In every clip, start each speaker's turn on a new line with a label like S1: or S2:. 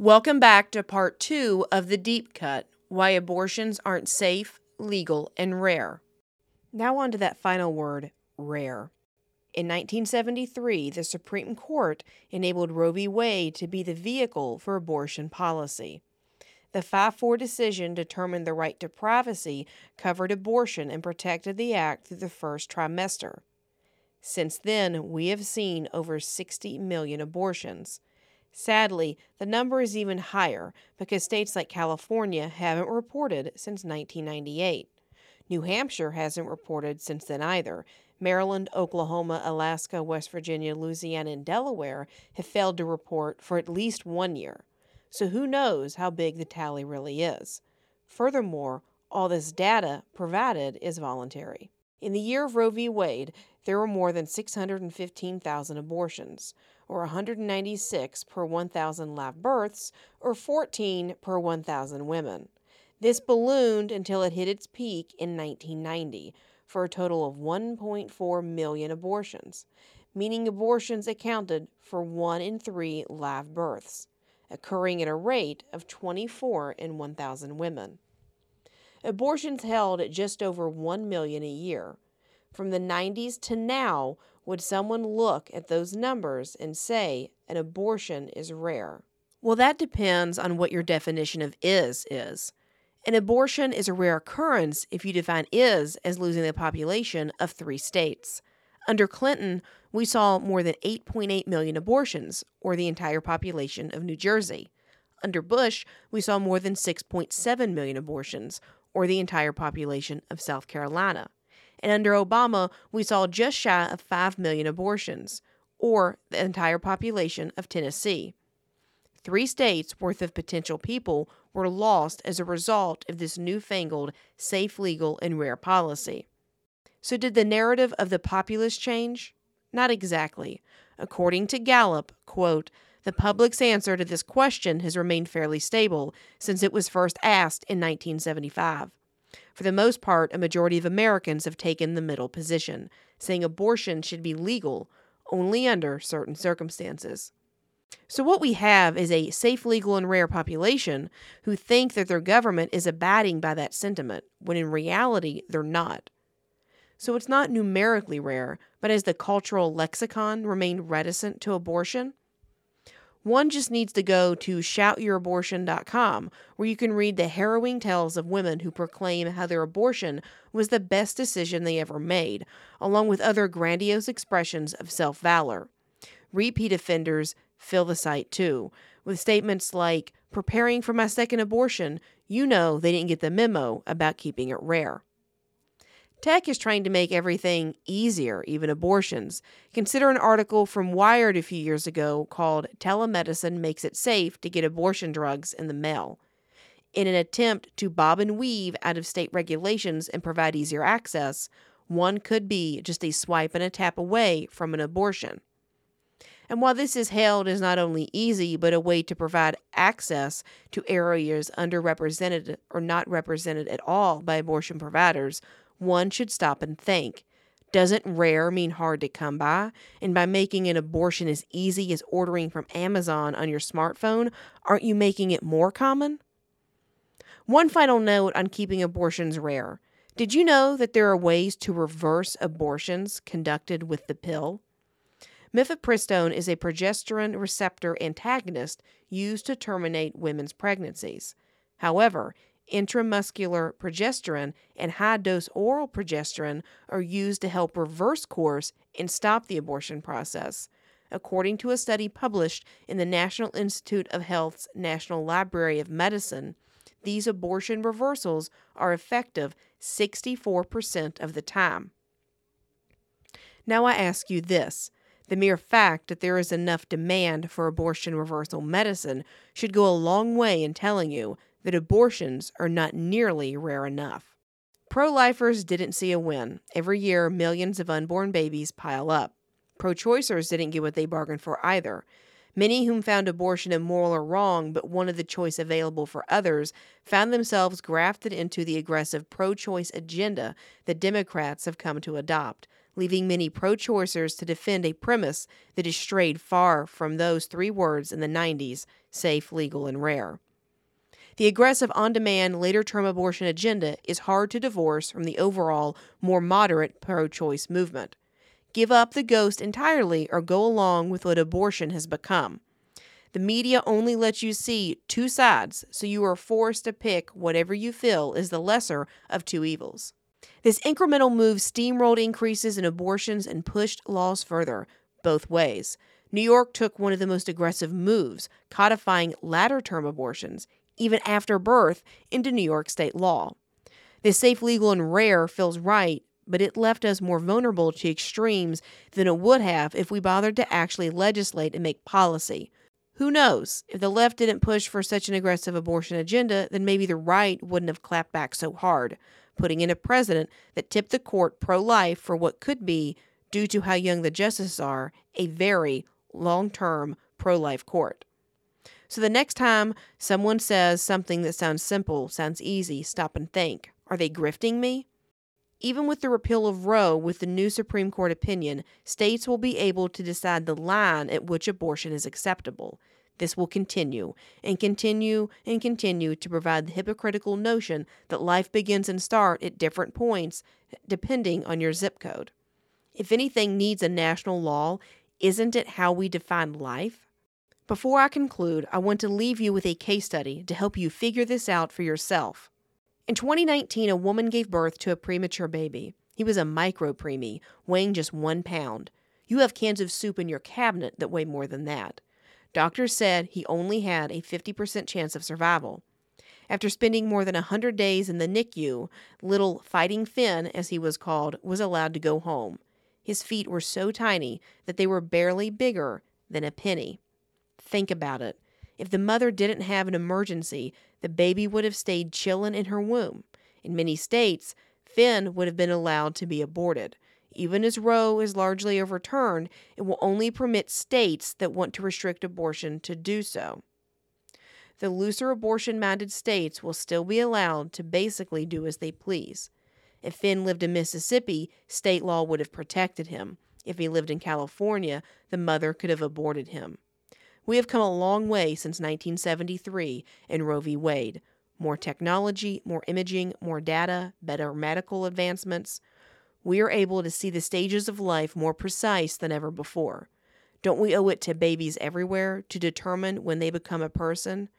S1: Welcome back to part two of The Deep Cut Why Abortions Aren't Safe, Legal, and Rare. Now, on to that final word rare. In 1973, the Supreme Court enabled Roe v. Wade to be the vehicle for abortion policy. The 5 4 decision determined the right to privacy covered abortion and protected the act through the first trimester. Since then, we have seen over 60 million abortions. Sadly, the number is even higher because states like California haven't reported since 1998. New Hampshire hasn't reported since then either. Maryland, Oklahoma, Alaska, West Virginia, Louisiana, and Delaware have failed to report for at least one year. So who knows how big the tally really is? Furthermore, all this data provided is voluntary. In the year of Roe v. Wade, there were more than 615,000 abortions, or 196 per 1,000 live births, or 14 per 1,000 women. This ballooned until it hit its peak in 1990 for a total of 1.4 million abortions, meaning abortions accounted for 1 in 3 live births, occurring at a rate of 24 in 1,000 women. Abortions held at just over 1 million a year. From the 90s to now, would someone look at those numbers and say an abortion is rare? Well, that depends on what your definition of is is. An abortion is a rare occurrence if you define is as losing the population of three states. Under Clinton, we saw more than 8.8 million abortions, or the entire population of New Jersey. Under Bush, we saw more than 6.7 million abortions, or the entire population of South Carolina and under Obama, we saw just shy of 5 million abortions, or the entire population of Tennessee. Three states worth of potential people were lost as a result of this newfangled, safe, legal, and rare policy. So, did the narrative of the populace change? Not exactly. According to Gallup, quote, the public's answer to this question has remained fairly stable since it was first asked in 1975. For the most part, a majority of Americans have taken the middle position, saying abortion should be legal only under certain circumstances. So, what we have is a safe, legal, and rare population who think that their government is abiding by that sentiment, when in reality, they're not. So, it's not numerically rare, but as the cultural lexicon remained reticent to abortion, one just needs to go to shoutyourabortion.com, where you can read the harrowing tales of women who proclaim how their abortion was the best decision they ever made, along with other grandiose expressions of self valor. Repeat offenders fill the site too, with statements like, Preparing for my second abortion, you know they didn't get the memo about keeping it rare. Tech is trying to make everything easier, even abortions. Consider an article from Wired a few years ago called Telemedicine Makes It Safe to Get Abortion Drugs in the Mail. In an attempt to bob and weave out of state regulations and provide easier access, one could be just a swipe and a tap away from an abortion. And while this is hailed as not only easy, but a way to provide access to areas underrepresented or not represented at all by abortion providers, one should stop and think. Doesn't rare mean hard to come by? And by making an abortion as easy as ordering from Amazon on your smartphone, aren't you making it more common? One final note on keeping abortions rare. Did you know that there are ways to reverse abortions conducted with the pill? Mifepristone is a progesterone receptor antagonist used to terminate women's pregnancies. However, intramuscular progesterone and high dose oral progesterone are used to help reverse course and stop the abortion process. According to a study published in the National Institute of Health's National Library of Medicine, these abortion reversals are effective 64% of the time. Now I ask you this. The mere fact that there is enough demand for abortion reversal medicine should go a long way in telling you that abortions are not nearly rare enough. Pro lifers didn't see a win. Every year, millions of unborn babies pile up. Pro choicers didn't get what they bargained for either. Many whom found abortion immoral or wrong but wanted the choice available for others found themselves grafted into the aggressive pro choice agenda that Democrats have come to adopt, leaving many pro choicers to defend a premise that has strayed far from those three words in the 90s safe, legal, and rare. The aggressive on demand later term abortion agenda is hard to divorce from the overall, more moderate pro choice movement. Give up the ghost entirely or go along with what abortion has become. The media only lets you see two sides, so you are forced to pick whatever you feel is the lesser of two evils. This incremental move steamrolled increases in abortions and pushed laws further, both ways. New York took one of the most aggressive moves, codifying latter term abortions, even after birth, into New York state law. This safe, legal, and rare feels right, but it left us more vulnerable to extremes than it would have if we bothered to actually legislate and make policy. Who knows? If the left didn't push for such an aggressive abortion agenda, then maybe the right wouldn't have clapped back so hard, putting in a president that tipped the court pro life for what could be, due to how young the justices are, a very long term pro life court. So the next time someone says something that sounds simple, sounds easy, stop and think. Are they grifting me? Even with the repeal of Roe with the new Supreme Court opinion, states will be able to decide the line at which abortion is acceptable. This will continue and continue and continue to provide the hypocritical notion that life begins and starts at different points depending on your zip code. If anything needs a national law, isn't it how we define life? Before I conclude, I want to leave you with a case study to help you figure this out for yourself. In 2019, a woman gave birth to a premature baby. He was a micro preemie, weighing just one pound. You have cans of soup in your cabinet that weigh more than that. Doctors said he only had a 50% chance of survival. After spending more than a 100 days in the NICU, little Fighting Finn, as he was called, was allowed to go home. His feet were so tiny that they were barely bigger than a penny. Think about it. If the mother didn't have an emergency, the baby would have stayed chillin' in her womb. In many states, Finn would have been allowed to be aborted. Even as Roe is largely overturned, it will only permit states that want to restrict abortion to do so. The looser abortion minded states will still be allowed to basically do as they please. If Finn lived in Mississippi, state law would have protected him. If he lived in California, the mother could have aborted him. We have come a long way since 1973 in Roe v. Wade. More technology, more imaging, more data, better medical advancements. We are able to see the stages of life more precise than ever before. Don't we owe it to babies everywhere to determine when they become a person?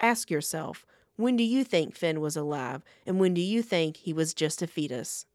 S1: Ask yourself, when do you think Finn was alive, and when do you think he was just a fetus?